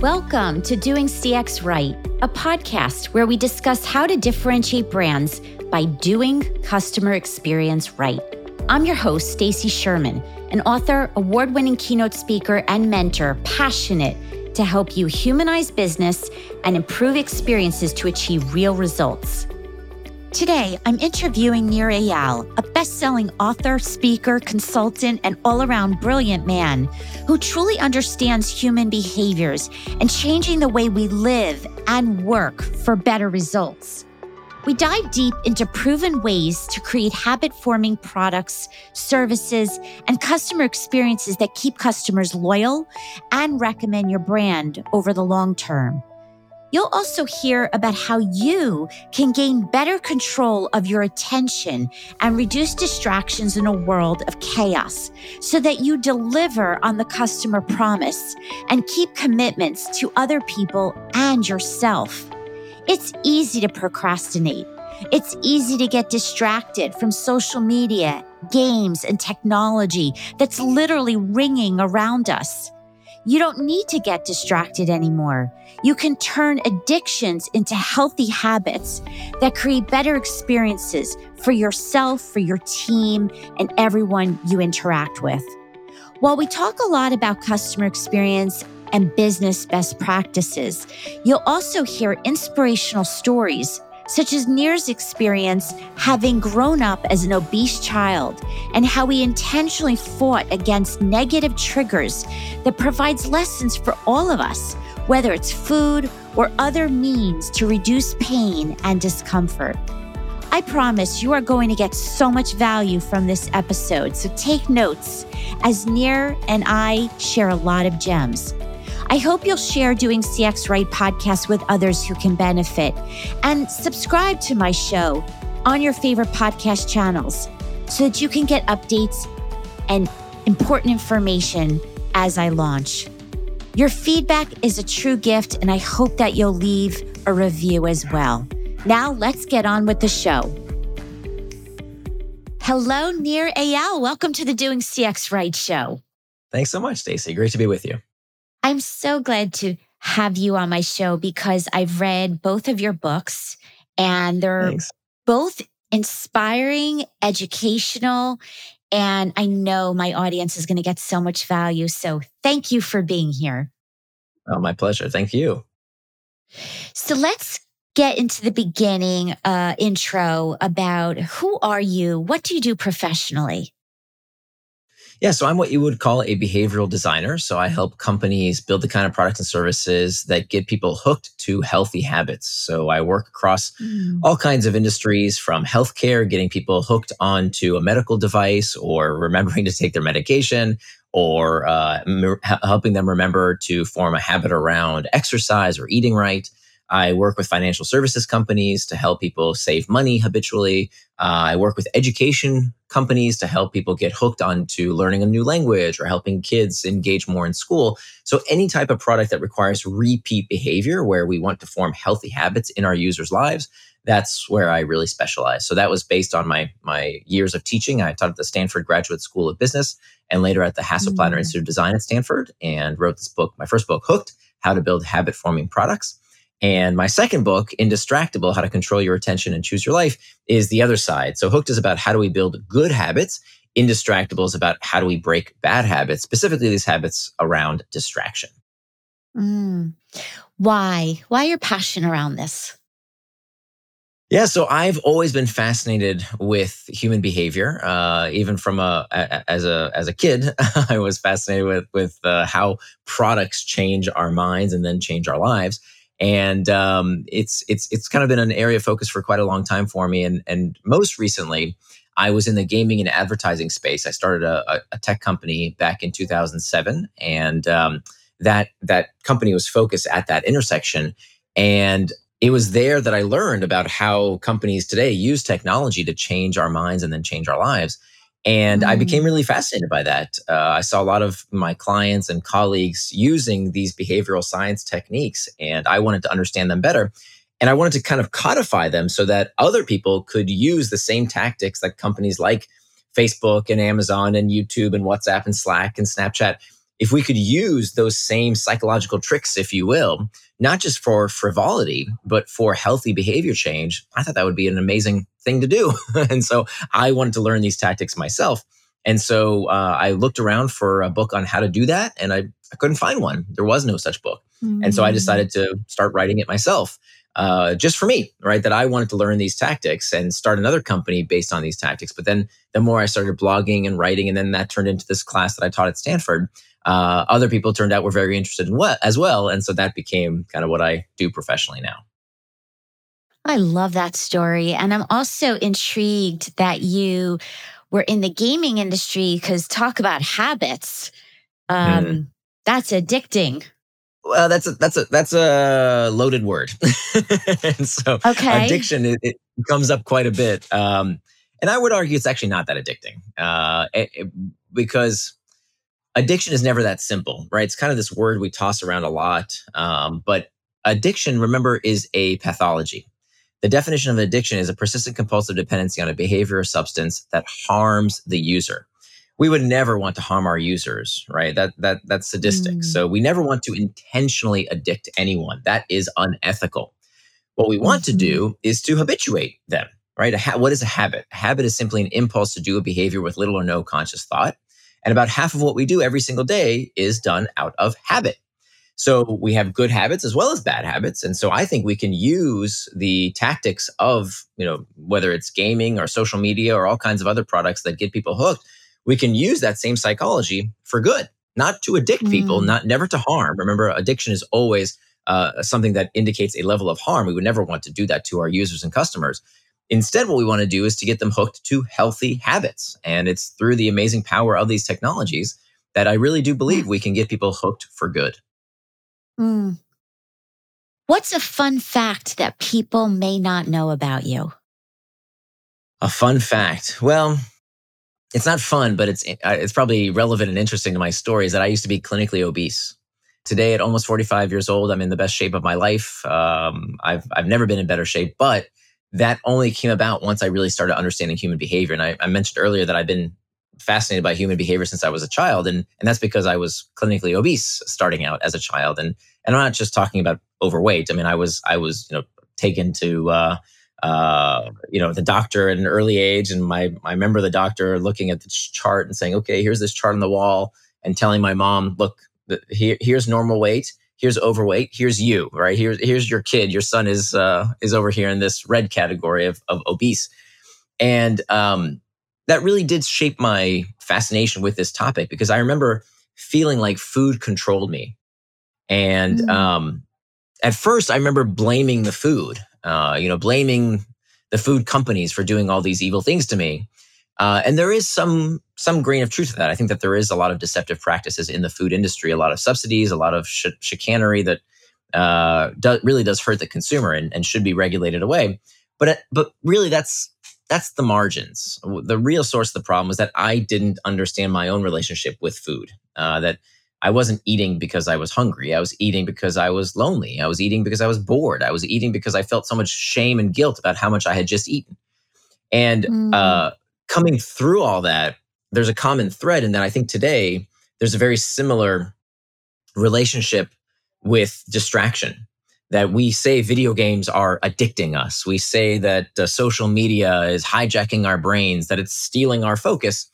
Welcome to Doing CX Right, a podcast where we discuss how to differentiate brands by doing customer experience right. I'm your host, Stacy Sherman, an author, award-winning keynote speaker, and mentor, passionate to help you humanize business and improve experiences to achieve real results. Today, I'm interviewing Nir Eyal, a best selling author, speaker, consultant, and all around brilliant man who truly understands human behaviors and changing the way we live and work for better results. We dive deep into proven ways to create habit forming products, services, and customer experiences that keep customers loyal and recommend your brand over the long term. You'll also hear about how you can gain better control of your attention and reduce distractions in a world of chaos so that you deliver on the customer promise and keep commitments to other people and yourself. It's easy to procrastinate. It's easy to get distracted from social media, games, and technology that's literally ringing around us. You don't need to get distracted anymore. You can turn addictions into healthy habits that create better experiences for yourself, for your team, and everyone you interact with. While we talk a lot about customer experience and business best practices, you'll also hear inspirational stories such as Nir's experience having grown up as an obese child and how he intentionally fought against negative triggers that provides lessons for all of us, whether it's food or other means to reduce pain and discomfort. I promise you are going to get so much value from this episode, so take notes as Nir and I share a lot of gems. I hope you'll share Doing CX Right podcast with others who can benefit and subscribe to my show on your favorite podcast channels so that you can get updates and important information as I launch. Your feedback is a true gift, and I hope that you'll leave a review as well. Now, let's get on with the show. Hello, Nir Eyal. Welcome to the Doing CX Right show. Thanks so much, Stacy. Great to be with you. I'm so glad to have you on my show because I've read both of your books and they're Thanks. both inspiring, educational, and I know my audience is going to get so much value. So thank you for being here. Oh, my pleasure. Thank you. So let's get into the beginning uh, intro about who are you? What do you do professionally? Yeah, so I'm what you would call a behavioral designer. So I help companies build the kind of products and services that get people hooked to healthy habits. So I work across mm. all kinds of industries from healthcare, getting people hooked onto a medical device or remembering to take their medication or uh, helping them remember to form a habit around exercise or eating right. I work with financial services companies to help people save money habitually. Uh, I work with education companies to help people get hooked onto learning a new language or helping kids engage more in school. So, any type of product that requires repeat behavior where we want to form healthy habits in our users' lives, that's where I really specialize. So, that was based on my, my years of teaching. I taught at the Stanford Graduate School of Business and later at the Hasso Plattner mm-hmm. Institute of Design at Stanford and wrote this book, my first book, Hooked How to Build Habit Forming Products. And my second book, Indistractable How to Control Your Attention and Choose Your Life, is the other side. So, Hooked is about how do we build good habits. Indistractable is about how do we break bad habits, specifically these habits around distraction. Mm. Why? Why your passion around this? Yeah, so I've always been fascinated with human behavior. Uh, even from a, a, as a as a kid, I was fascinated with with uh, how products change our minds and then change our lives and um, it's it's it's kind of been an area of focus for quite a long time for me. And and most recently, I was in the gaming and advertising space. I started a, a tech company back in 2007, and um, that that company was focused at that intersection. And it was there that I learned about how companies today use technology to change our minds and then change our lives. And mm. I became mm. really fascinated by that. Uh, I saw a lot of my clients and colleagues using these behavioral science techniques, and I wanted to understand them better. And I wanted to kind of codify them so that other people could use the same tactics that companies like Facebook and Amazon and YouTube and WhatsApp and Slack and Snapchat if we could use those same psychological tricks, if you will, not just for frivolity, but for healthy behavior change, I thought that would be an amazing thing to do. and so I wanted to learn these tactics myself. And so uh, I looked around for a book on how to do that, and I, I couldn't find one. There was no such book. Mm-hmm. And so I mm. decided to start writing it myself. Uh, just for me, right? That I wanted to learn these tactics and start another company based on these tactics. But then the more I started blogging and writing, and then that turned into this class that I taught at Stanford, uh, other people turned out were very interested in what as well. And so that became kind of what I do professionally now. I love that story. And I'm also intrigued that you were in the gaming industry because talk about habits. Um, mm. That's addicting. Well, that's a that's a that's a loaded word. and so okay. addiction it, it, comes up quite a bit. Um, and I would argue it's actually not that addicting uh, it, because addiction is never that simple, right? It's kind of this word we toss around a lot. Um, but addiction, remember, is a pathology. The definition of addiction is a persistent compulsive dependency on a behavior or substance that harms the user. We would never want to harm our users, right? That that that's sadistic. Mm. So we never want to intentionally addict anyone. That is unethical. What we want mm-hmm. to do is to habituate them, right? Ha- what is a habit? A habit is simply an impulse to do a behavior with little or no conscious thought. And about half of what we do every single day is done out of habit. So we have good habits as well as bad habits. And so I think we can use the tactics of, you know, whether it's gaming or social media or all kinds of other products that get people hooked, we can use that same psychology for good, not to addict mm. people, not never to harm. Remember, addiction is always uh, something that indicates a level of harm. We would never want to do that to our users and customers. Instead, what we want to do is to get them hooked to healthy habits. And it's through the amazing power of these technologies that I really do believe we can get people hooked for good. Mm. What's a fun fact that people may not know about you? A fun fact. Well, it's not fun, but it's uh, it's probably relevant and interesting to my story. Is that I used to be clinically obese. Today, at almost 45 years old, I'm in the best shape of my life. Um, I've I've never been in better shape, but that only came about once I really started understanding human behavior. And I, I, mentioned earlier that I've been fascinated by human behavior since I was a child. And, and that's because I was clinically obese starting out as a child. And, and I'm not just talking about overweight. I mean, I was, I was, you know, taken to, uh, uh, you know, the doctor at an early age. And my, I remember the doctor looking at the chart and saying, okay, here's this chart on the wall and telling my mom, look, the, here, here's normal weight here's overweight here's you right here's here's your kid your son is uh is over here in this red category of, of obese and um that really did shape my fascination with this topic because i remember feeling like food controlled me and mm. um at first i remember blaming the food uh you know blaming the food companies for doing all these evil things to me uh, and there is some some grain of truth to that. I think that there is a lot of deceptive practices in the food industry, a lot of subsidies, a lot of sh- chicanery that uh, do, really does hurt the consumer and, and should be regulated away. But uh, but really, that's that's the margins. The real source of the problem was that I didn't understand my own relationship with food. Uh, that I wasn't eating because I was hungry. I was eating because I was lonely. I was eating because I was bored. I was eating because I felt so much shame and guilt about how much I had just eaten. And mm. uh, coming through all that, there's a common thread in that I think today there's a very similar relationship with distraction. That we say video games are addicting us. We say that uh, social media is hijacking our brains, that it's stealing our focus.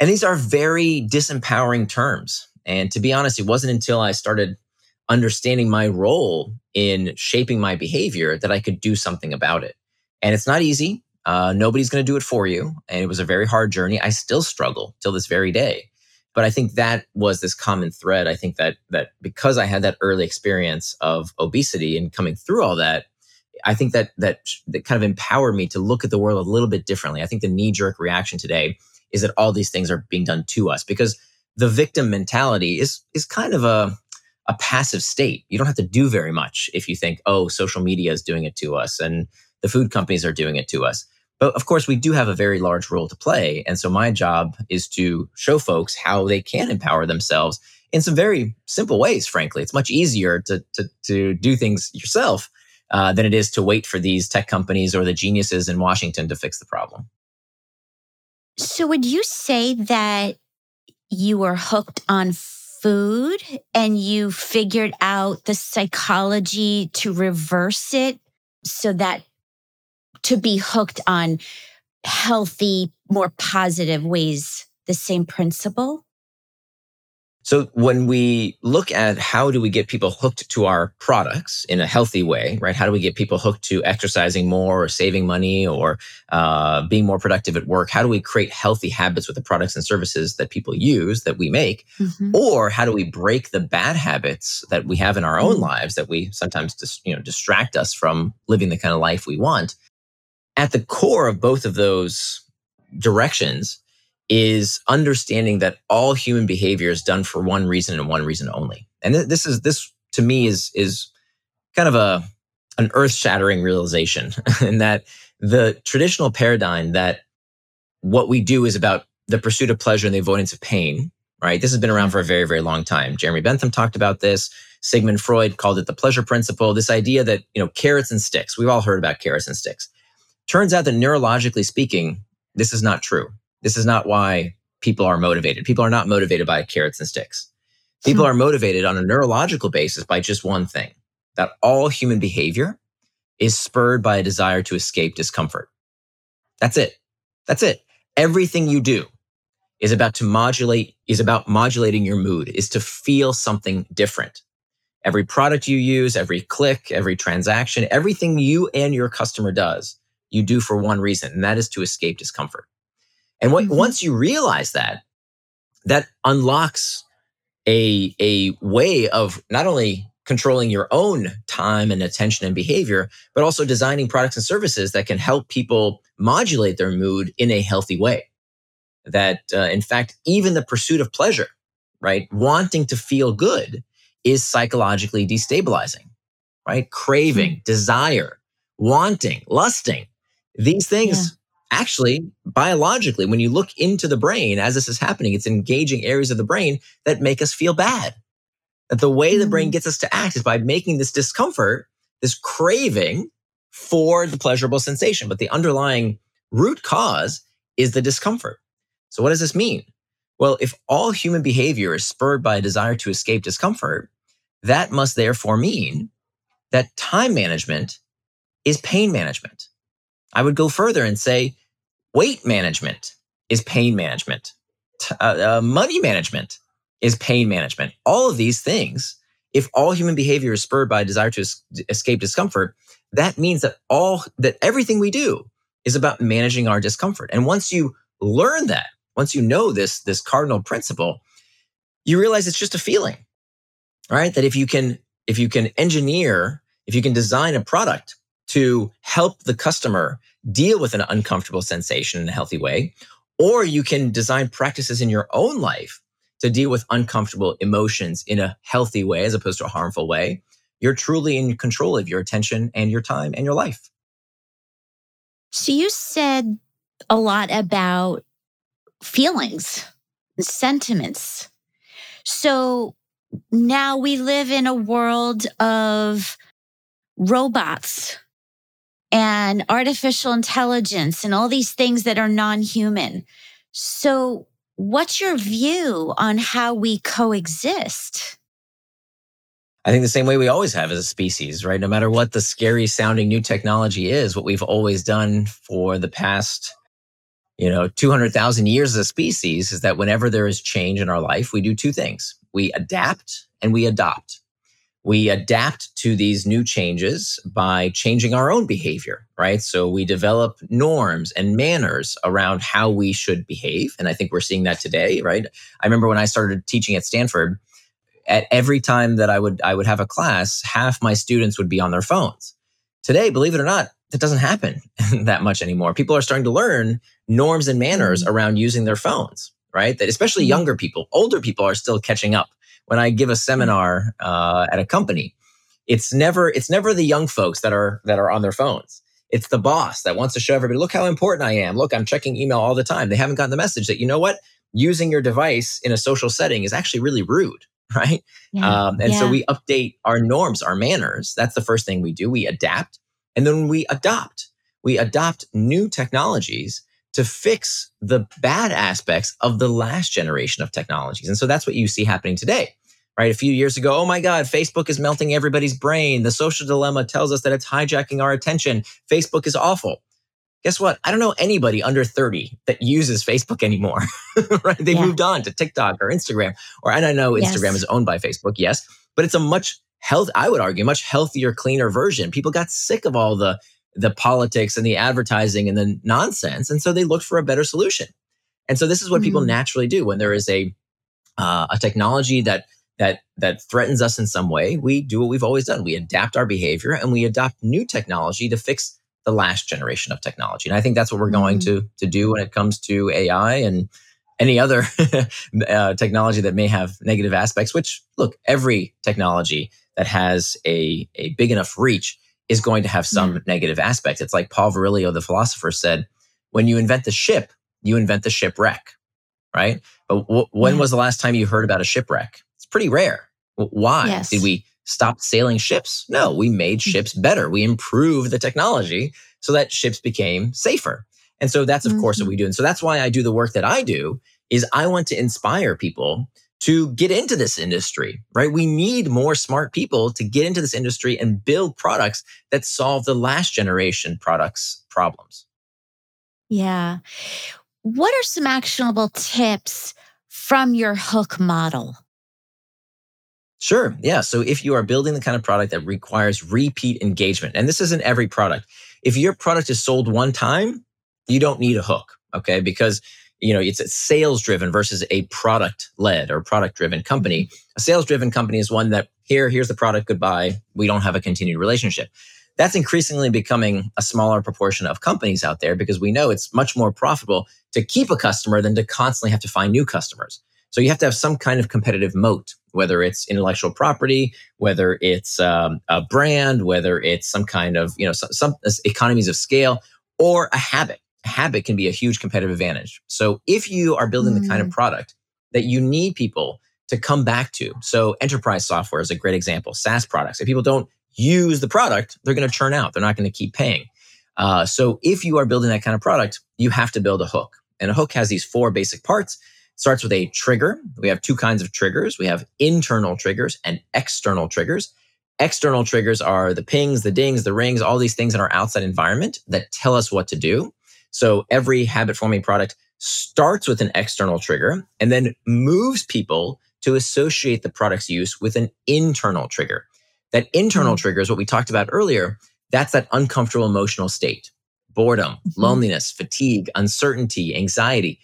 And these are very disempowering terms. And to be honest, it wasn't until I started understanding my role in shaping my behavior that I could do something about it. And it's not easy. Uh, nobody's going to do it for you. And it was a very hard journey. I still struggle till this very day. But I think that was this common thread. I think that that because I had that early experience of obesity and coming through all that, I think that that that kind of empowered me to look at the world a little bit differently. I think the knee jerk reaction today is that all these things are being done to us because the victim mentality is is kind of a a passive state. You don't have to do very much if you think, oh, social media is doing it to us and the food companies are doing it to us. But of course, we do have a very large role to play. And so my job is to show folks how they can empower themselves in some very simple ways, frankly. It's much easier to, to, to do things yourself uh, than it is to wait for these tech companies or the geniuses in Washington to fix the problem. So, would you say that you were hooked on food and you figured out the psychology to reverse it so that to be hooked on healthy, more positive ways, the same principle? So when we look at how do we get people hooked to our products in a healthy way, right? How do we get people hooked to exercising more or saving money or uh, being more productive at work? How do we create healthy habits with the products and services that people use that we make? Mm-hmm. Or how do we break the bad habits that we have in our own mm-hmm. lives that we sometimes dis- you know distract us from living the kind of life we want? At the core of both of those directions is understanding that all human behavior is done for one reason and one reason only. And th- this is this to me is is kind of a an earth-shattering realization in that the traditional paradigm that what we do is about the pursuit of pleasure and the avoidance of pain, right? This has been around for a very, very long time. Jeremy Bentham talked about this. Sigmund Freud called it the pleasure principle. This idea that, you know, carrots and sticks, we've all heard about carrots and sticks. Turns out that neurologically speaking, this is not true. This is not why people are motivated. People are not motivated by carrots and sticks. People hmm. are motivated on a neurological basis by just one thing that all human behavior is spurred by a desire to escape discomfort. That's it. That's it. Everything you do is about to modulate, is about modulating your mood, is to feel something different. Every product you use, every click, every transaction, everything you and your customer does, you do for one reason, and that is to escape discomfort. And what, mm-hmm. once you realize that, that unlocks a, a way of not only controlling your own time and attention and behavior, but also designing products and services that can help people modulate their mood in a healthy way. That, uh, in fact, even the pursuit of pleasure, right, wanting to feel good is psychologically destabilizing, right? Craving, mm-hmm. desire, wanting, lusting. These things actually biologically when you look into the brain as this is happening it's engaging areas of the brain that make us feel bad. That the way the brain mm. gets us to act is by making this discomfort this craving for the pleasurable sensation. But the underlying root cause is the discomfort. So what does this mean? Well if all human behavior is spurred by a desire to escape discomfort that must therefore mean that time management is pain management I would go further and say weight management is pain management. Uh, uh, money management is pain management. All of these things, if all human behavior is spurred by a desire to es- escape discomfort, that means that all that everything we do is about managing our discomfort. And once you learn that, once you know this this cardinal principle, you realize it's just a feeling. Right? That if you can if you can engineer, if you can design a product to help the customer deal with an uncomfortable sensation in a healthy way, or you can design practices in your own life to deal with uncomfortable emotions in a healthy way as opposed to a harmful way. You're truly in control of your attention and your time and your life. So, you said a lot about feelings, sentiments. So, now we live in a world of robots and artificial intelligence and all these things that are non human. So, what's your view on how we coexist? I think the same way we always have as a species, right? No matter what the scary sounding new technology is, what we've always done for the past, you know, 200,000 years as a species is that whenever there is change in our life, we do two things. We adapt and we adopt we adapt to these new changes by changing our own behavior, right? So we develop norms and manners around how we should behave. And I think we're seeing that today, right? I remember when I started teaching at Stanford, at every time that I would I would have a class, half my students would be on their phones. Today, believe it or not, that doesn't happen that much anymore. People are starting to learn norms and manners mm-hmm. around using their phones, right? That especially mm-hmm. younger people, older people are still catching up when I give a seminar uh, at a company, it's never it's never the young folks that are that are on their phones. It's the boss that wants to show everybody, look how important I am. Look, I'm checking email all the time. They haven't gotten the message that you know what, using your device in a social setting is actually really rude, right? Yeah. Um, and yeah. so we update our norms, our manners. That's the first thing we do. We adapt, and then we adopt. We adopt new technologies to fix the bad aspects of the last generation of technologies. And so that's what you see happening today. Right. A few years ago, oh my God, Facebook is melting everybody's brain. The social dilemma tells us that it's hijacking our attention. Facebook is awful guess what? I don't know anybody under 30 that uses Facebook anymore. right? They yeah. moved on to TikTok or Instagram. Or and I know Instagram yes. is owned by Facebook, yes, but it's a much health, I would argue, much healthier, cleaner version. People got sick of all the the politics and the advertising and the nonsense. And so they looked for a better solution. And so this is what mm-hmm. people naturally do when there is a uh, a technology that that that threatens us in some way. We do what we've always done. We adapt our behavior and we adopt new technology to fix the last generation of technology. And I think that's what we're going mm-hmm. to to do when it comes to AI and any other uh, technology that may have negative aspects. Which look, every technology that has a a big enough reach is going to have some mm-hmm. negative aspects. It's like Paul Virilio, the philosopher, said: when you invent the ship, you invent the shipwreck, right? But w- when was the last time you heard about a shipwreck? It's pretty rare. Why yes. did we stop sailing ships. No, we made hmm. ships better. We improved the technology so that ships became safer. And so that's of mm-hmm. course what mm-hmm. we do. And so that's why I do the work that I do is I want to inspire people to get into this industry, right? We need more smart people to get into this industry and build products that solve the last generation products problems. Yeah. What are some actionable tips from your hook model? Sure. Yeah. So if you are building the kind of product that requires repeat engagement, and this isn't every product, if your product is sold one time, you don't need a hook. Okay. Because you know it's a sales driven versus a product led or product driven company. A sales driven company is one that here here's the product goodbye. We don't have a continued relationship. That's increasingly becoming a smaller proportion of companies out there because we know it's much more profitable to keep a customer than to constantly have to find new customers. So you have to have some kind of competitive moat, whether it's intellectual property, whether it's um, a brand, whether it's some kind of you know some, some economies of scale, or a habit. Habit can be a huge competitive advantage. So if you are building mm. the kind of mm. product that you need people to come back to, so enterprise software is a great example. SaaS products. If people don't use the product, they're going to churn out. They're not going to keep paying. Uh, so if you are building that kind of product, you have to build a hook. And a hook has these four basic parts starts with a trigger. We have two kinds of triggers. We have internal triggers and external triggers. External triggers are the pings, the dings, the rings, all these things in our outside environment that tell us what to do. So every habit forming product starts with an external trigger and then moves people to associate the product's use with an internal trigger. That internal mm-hmm. trigger is what we talked about earlier. That's that uncomfortable emotional state boredom, mm-hmm. loneliness, fatigue, uncertainty, anxiety.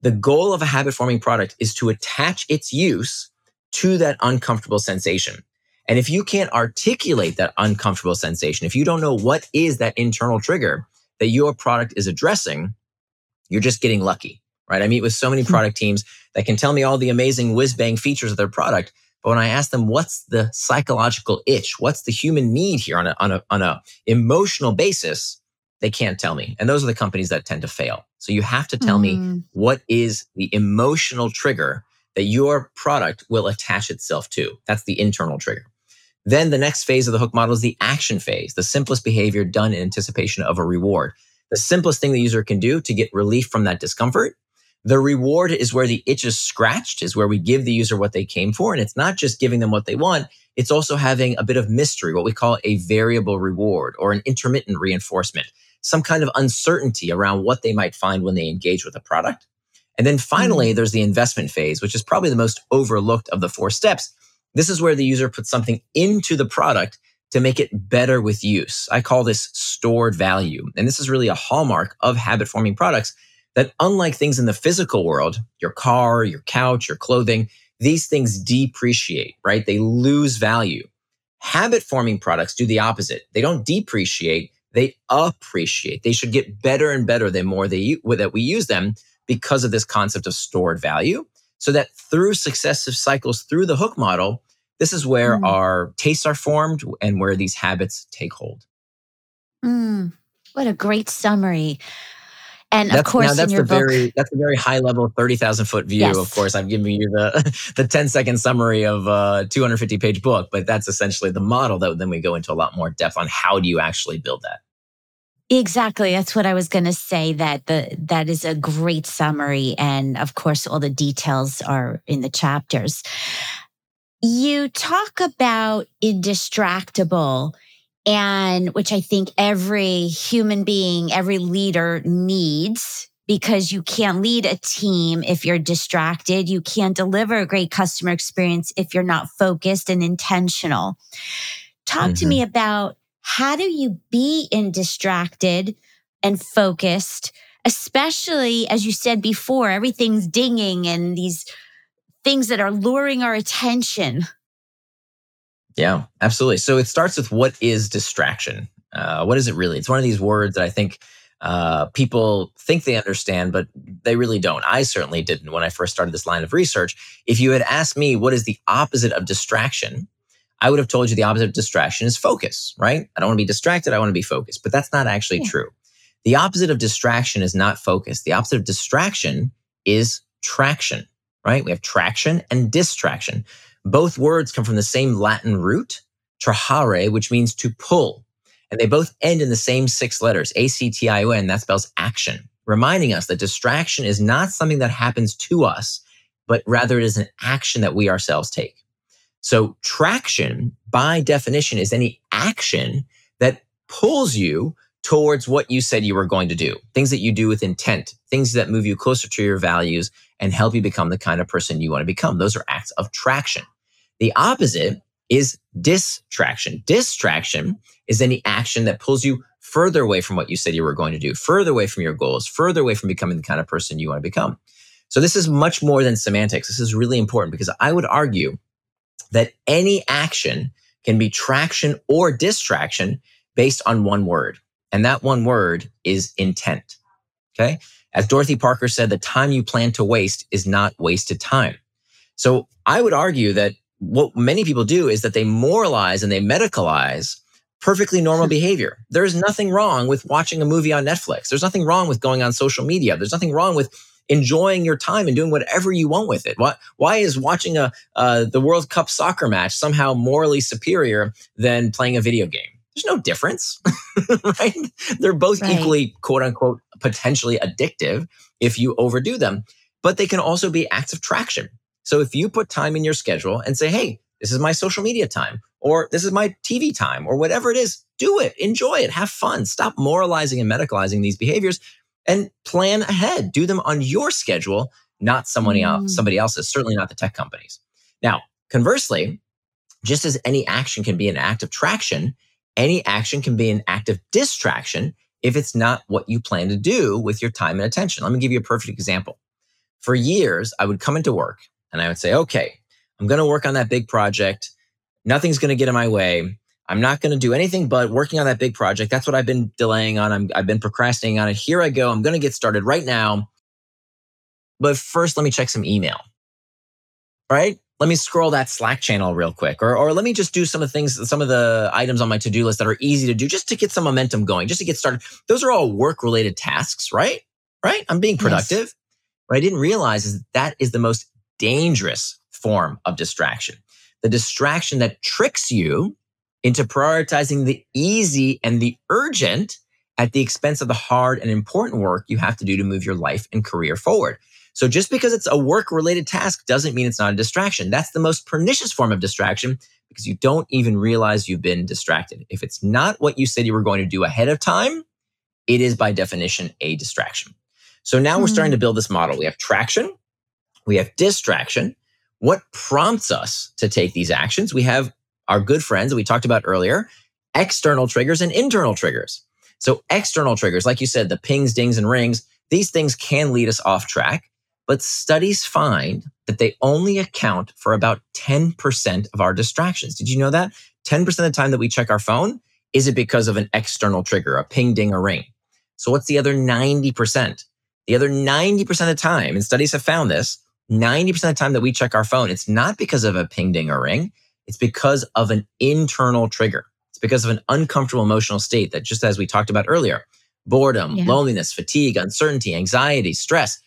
The goal of a habit forming product is to attach its use to that uncomfortable sensation. And if you can't articulate that uncomfortable sensation, if you don't know what is that internal trigger that your product is addressing, you're just getting lucky, right? I meet with so many hmm. product teams that can tell me all the amazing whiz bang features of their product. But when I ask them, what's the psychological itch? What's the human need here on a, on a, on a emotional basis? They can't tell me. And those are the companies that tend to fail. So you have to tell mm. me what is the emotional trigger that your product will attach itself to. That's the internal trigger. Then the next phase of the hook model is the action phase, the simplest behavior done in anticipation of a reward. The simplest thing the user can do to get relief from that discomfort. The reward is where the itch is scratched, is where we give the user what they came for. And it's not just giving them what they want, it's also having a bit of mystery, what we call a variable reward or an intermittent reinforcement some kind of uncertainty around what they might find when they engage with a product. And then finally, mm-hmm. there's the investment phase, which is probably the most overlooked of the four steps. This is where the user puts something into the product to make it better with use. I call this stored value. And this is really a hallmark of habit forming products that, unlike things in the physical world, your car, your couch, your clothing, these things depreciate, right? They lose value. Habit forming products do the opposite. They don't depreciate, they appreciate. They should get better and better the more they that we use them because of this concept of stored value. So that through successive cycles through the hook model, this is where mm. our tastes are formed and where these habits take hold. Mm, what a great summary. And that's, of course, now that's the book, very that's a very high level, thirty thousand foot view. Yes. Of course, I'm giving you the the 10 second summary of a 250 page book, but that's essentially the model that then we go into a lot more depth on how do you actually build that. Exactly. That's what I was going to say that the that is a great summary and of course all the details are in the chapters. You talk about indistractable and which I think every human being, every leader needs because you can't lead a team if you're distracted. You can't deliver a great customer experience if you're not focused and intentional. Talk mm-hmm. to me about how do you be in distracted and focused, especially as you said before, everything's dinging and these things that are luring our attention. Yeah, absolutely. So it starts with what is distraction? Uh, what is it really? It's one of these words that I think uh, people think they understand, but they really don't. I certainly didn't when I first started this line of research. If you had asked me what is the opposite of distraction, I would have told you the opposite of distraction is focus, right? I don't want to be distracted. I want to be focused, but that's not actually yeah. true. The opposite of distraction is not focus. The opposite of distraction is traction, right? We have traction and distraction. Both words come from the same Latin root, trahere, which means to pull. And they both end in the same six letters, A C T I O N. That spells action, reminding us that distraction is not something that happens to us, but rather it is an action that we ourselves take. So, traction, by definition, is any action that pulls you towards what you said you were going to do, things that you do with intent, things that move you closer to your values and help you become the kind of person you want to become. Those are acts of traction. The opposite is distraction. Distraction is any action that pulls you further away from what you said you were going to do, further away from your goals, further away from becoming the kind of person you want to become. So this is much more than semantics. This is really important because I would argue that any action can be traction or distraction based on one word. And that one word is intent. Okay. As Dorothy Parker said, the time you plan to waste is not wasted time. So I would argue that what many people do is that they moralize and they medicalize perfectly normal hmm. behavior. There's nothing wrong with watching a movie on Netflix. There's nothing wrong with going on social media. There's nothing wrong with enjoying your time and doing whatever you want with it. Why, why is watching a uh, the World Cup soccer match somehow morally superior than playing a video game? There's no difference, right? They're both right. equally quote unquote potentially addictive if you overdo them, but they can also be acts of traction. So if you put time in your schedule and say, hey, this is my social media time, or this is my TV time, or whatever it is, do it, enjoy it, have fun. Stop moralizing and medicalizing these behaviors and plan ahead. Do them on your schedule, not somebody mm. else, somebody else's, certainly not the tech companies. Now, conversely, just as any action can be an act of traction, any action can be an act of distraction if it's not what you plan to do with your time and attention. Let me give you a perfect example. For years, I would come into work and I would say, okay, I'm going to work on that big project. Nothing's going to get in my way. I'm not going to do anything but working on that big project. That's what I've been delaying on. i have been procrastinating on it. Here I go. I'm going to get started right now. But first, let me check some email. Right? Let me scroll that Slack channel real quick, or, or let me just do some of the things, some of the items on my to do list that are easy to do just to get some momentum going, just to get started. Those are all work related tasks, right? Right? I'm being productive. Yes. What I didn't realize is that, that is the most dangerous form of distraction. The distraction that tricks you into prioritizing the easy and the urgent at the expense of the hard and important work you have to do to move your life and career forward. So just because it's a work related task doesn't mean it's not a distraction. That's the most pernicious form of distraction because you don't even realize you've been distracted. If it's not what you said you were going to do ahead of time, it is by definition a distraction. So now mm-hmm. we're starting to hmm. build this model. We have traction, we have distraction. What prompts us to take these actions? We have our good friends that we talked about earlier, external triggers and internal triggers. So, external triggers, like you said, the pings, dings, and rings, these things can lead us off track, but studies find that they only account for about 10% of our distractions. Did you know that? 10% of the time that we check our phone, is it because of an external trigger, a ping, ding, or ring? So, what's the other 90%? The other 90% of the time, and studies have found this, 90% of the time that we check our phone, it's not because of a ping, ding, or ring. It's because of an internal trigger. It's because of an uncomfortable emotional state that, just as we talked about earlier, boredom, yeah. loneliness, fatigue, uncertainty, anxiety, stress.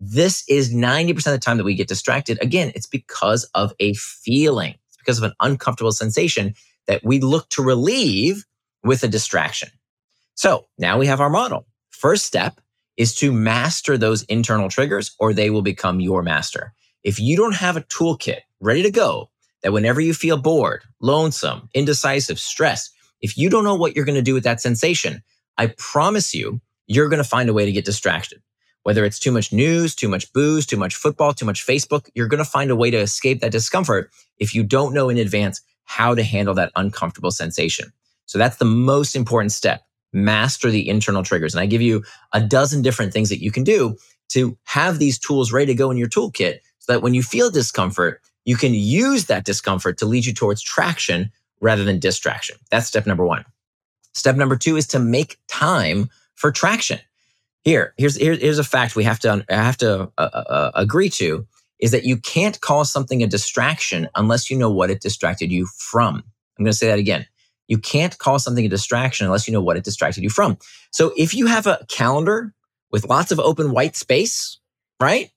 This is 90% of the time that we get distracted. Again, it's because of a feeling, it's because of an uncomfortable sensation that we look to relieve with a distraction. So now we have our model. First step is to master those internal triggers or they will become your master. If you don't have a toolkit ready to go, that whenever you feel bored, lonesome, indecisive, stressed, if you don't know what you're going to do with that sensation, I promise you, you're going to find a way to get distracted. Whether it's too much news, too much booze, too much football, too much Facebook, you're going to find a way to escape that discomfort if you don't know in advance how to handle that uncomfortable sensation. So that's the most important step. Master the internal triggers. And I give you a dozen different things that you can do to have these tools ready to go in your toolkit so that when you feel discomfort, you can use that discomfort to lead you towards traction rather than distraction. That's step number one. Step number two is to make time for traction. Here, here's here, here's a fact we have to have to uh, uh, uh, agree to is that you can't call something a distraction unless you know what it distracted you from. I'm going to say that again. You can't call something a distraction unless you know what it distracted you from. So if you have a calendar with lots of open white space, right?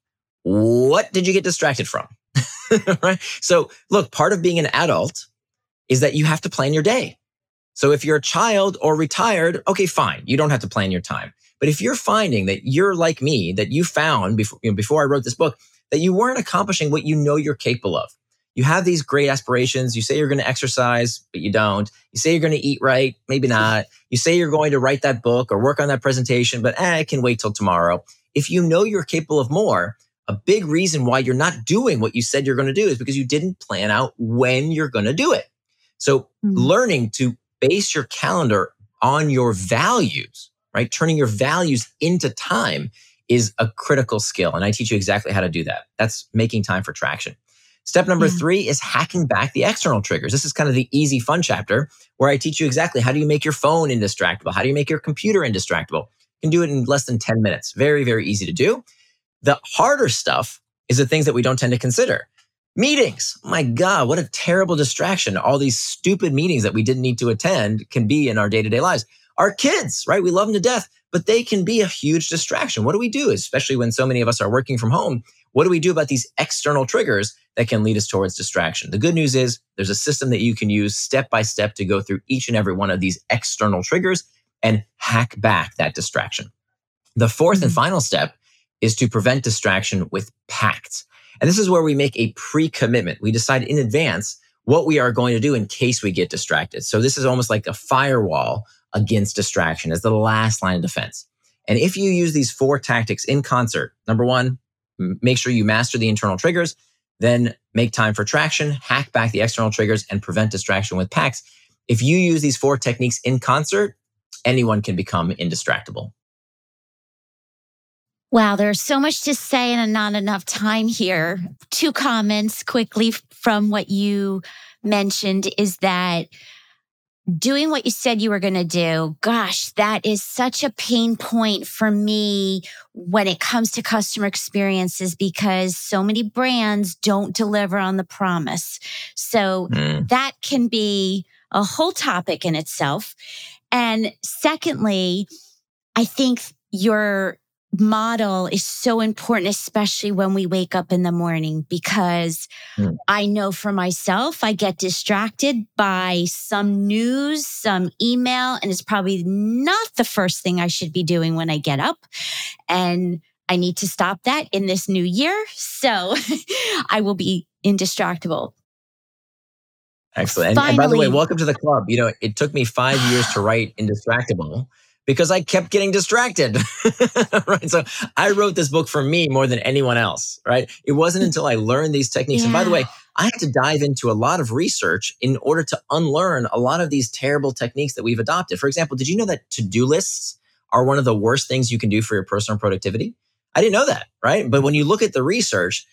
What did you get distracted from? right? So look, part of being an adult is that you have to plan your day. So if you're a child or retired, okay, fine. You don't have to plan your time. But if you're finding that you're like me, that you found before, you know, before I wrote this book, that you weren't accomplishing what you know you're capable of. You have these great aspirations. You say you're going to exercise, but you don't. You say you're going to eat right, maybe not. You say you're going to write that book or work on that presentation, but eh, I can wait till tomorrow. If you know you're capable of more, a big reason why you're not doing what you said you're going to do is because you didn't plan out when you're going to do it. So mm-hmm. learning to base your calendar on your values, right? Turning your values into time is a critical skill. And I teach you exactly how to do that. That's making time for traction. Step number yeah. three is hacking back the external triggers. This is kind of the easy, fun chapter where I teach you exactly how do you make your phone indistractable? How do you make your computer indistractable? You can do it in less than 10 minutes. Very, very easy to do. The harder stuff is the things that we don't tend to consider. Meetings. My God, what a terrible distraction. All these stupid meetings that we didn't need to attend can be in our day to day lives. Our kids, right? We love them to death, but they can be a huge distraction. What do we do, especially when so many of us are working from home? What do we do about these external triggers that can lead us towards distraction? The good news is there's a system that you can use step by step to go through each and every one of these external triggers and hack back that distraction. The 4th mm-hmm. and final step is to prevent distraction with pacts. And this is where we make a pre commitment. We decide in advance what we are going to do in case we get distracted. So this is almost like a firewall against distraction as the last line of defense. And if you use these four tactics in concert, number one, make sure you master the internal triggers, then make time for traction, hack back the external triggers, and prevent distraction with pacts. If you use these four techniques in concert, anyone can become indistractable. Wow, there's so much to say and not enough time here. Two comments quickly from what you mentioned is that doing what you said you were going to do, gosh, that is such a pain point for me when it comes to customer experiences because so many brands don't deliver on the promise. So mm. that can be a whole topic in itself. And secondly, I think your model is so important, especially when we wake up in the morning, because mm. I know for myself, I get distracted by some news, some email, and it's probably not the first thing I should be doing when I get up. And I need to stop that in this new year. So I will be indistractable. Excellent. And, and, by the way, welcome to the club. You know, it took me five years to write Indistractable because I kept getting distracted. right. So I wrote this book for me more than anyone else. Right. It wasn't mm. until I learned these techniques. Yeah. And by the way, I had to dive into a lot of research in order to unlearn a lot of these terrible techniques that we've adopted. For example, did you know that to do lists are one of the worst things you can do for your personal productivity? I didn't know that. Right. But when you look at the research,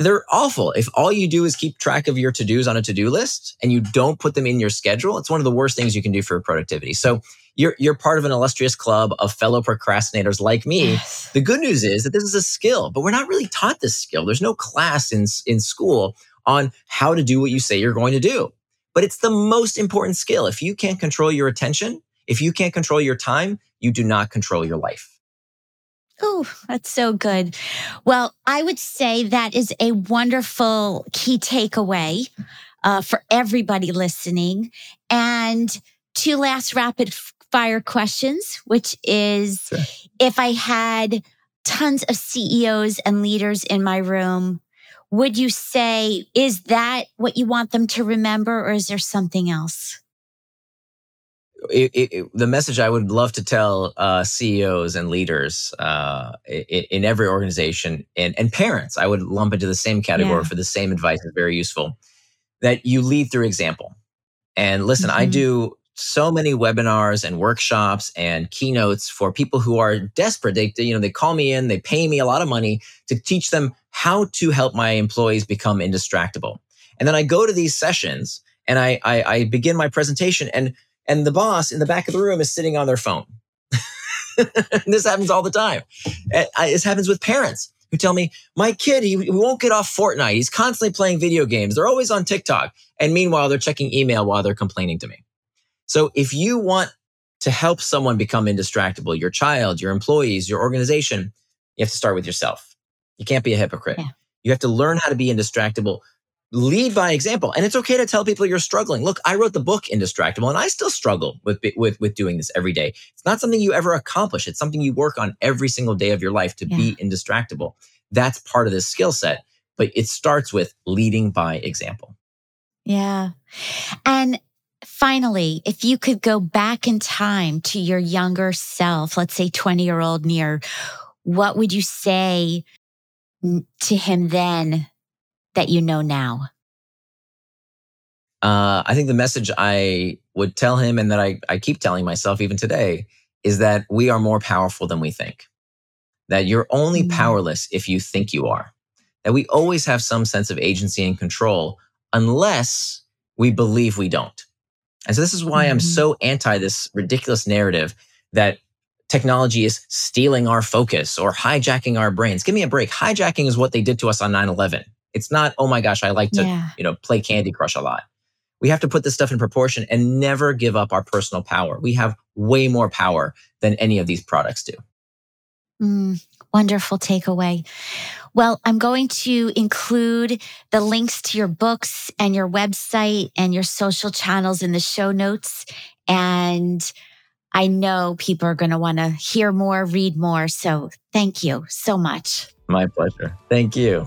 they're awful. If all you do is keep track of your to dos on a to do list and you don't put them in your schedule, it's one of the worst things you can do for your productivity. So you're you're part of an illustrious club of fellow procrastinators like me. Yes. The good news is that this is a skill, but we're not really taught this skill. There's no class in in school on how to do what you say you're going to do. But it's the most important skill. If you can't control your attention, if you can't control your time, you do not control your life. Oh, that's so good. Well, I would say that is a wonderful key takeaway uh, for everybody listening. And two last rapid fire questions, which is sure. if I had tons of CEOs and leaders in my room, would you say, is that what you want them to remember, or is there something else? It, it, the message I would love to tell uh, CEOs and leaders uh, in, in, every organization and, and parents, I would lump into the same category yeah. for the same advice is very useful that you lead through example. And listen, mm-hmm. I do so many webinars and workshops and keynotes for people who are desperate. They, you know, they call me in, they pay me a lot of money to teach them how to help my employees become indistractable. And then I go to these sessions and I, I, I begin my presentation and, and the boss in the back of the room is sitting on their phone. this happens all the time. This happens with parents who tell me, my kid, he, he won't get off Fortnite. He's constantly playing video games. They're always on TikTok. And meanwhile, they're checking email while they're complaining to me. So if you want to help someone become indistractable, your child, your employees, your organization, you have to start with yourself. You can't be a hypocrite. Yeah. You have to learn how to be indistractable. Lead by example. And it's okay to tell people you're struggling. Look, I wrote the book Indistractable and I still struggle with, with, with doing this every day. It's not something you ever accomplish. It's something you work on every single day of your life to yeah. be indistractable. That's part of this skill set, but it starts with leading by example. Yeah. And finally, if you could go back in time to your younger self, let's say 20 year old Nir, what would you say to him then that you know now? Uh, I think the message I would tell him and that I, I keep telling myself even today is that we are more powerful than we think. That you're only mm-hmm. powerless if you think you are. That we always have some sense of agency and control unless we believe we don't. And so this is why mm-hmm. I'm so anti this ridiculous narrative that technology is stealing our focus or hijacking our brains. Give me a break. Hijacking is what they did to us on 9/11. It's not, oh my gosh, I like to, yeah. you know, play Candy Crush a lot. We have to put this stuff in proportion and never give up our personal power. We have way more power than any of these products do. Mm, wonderful takeaway. Well, I'm going to include the links to your books and your website and your social channels in the show notes. And I know people are going to want to hear more, read more. So thank you so much. My pleasure. Thank you.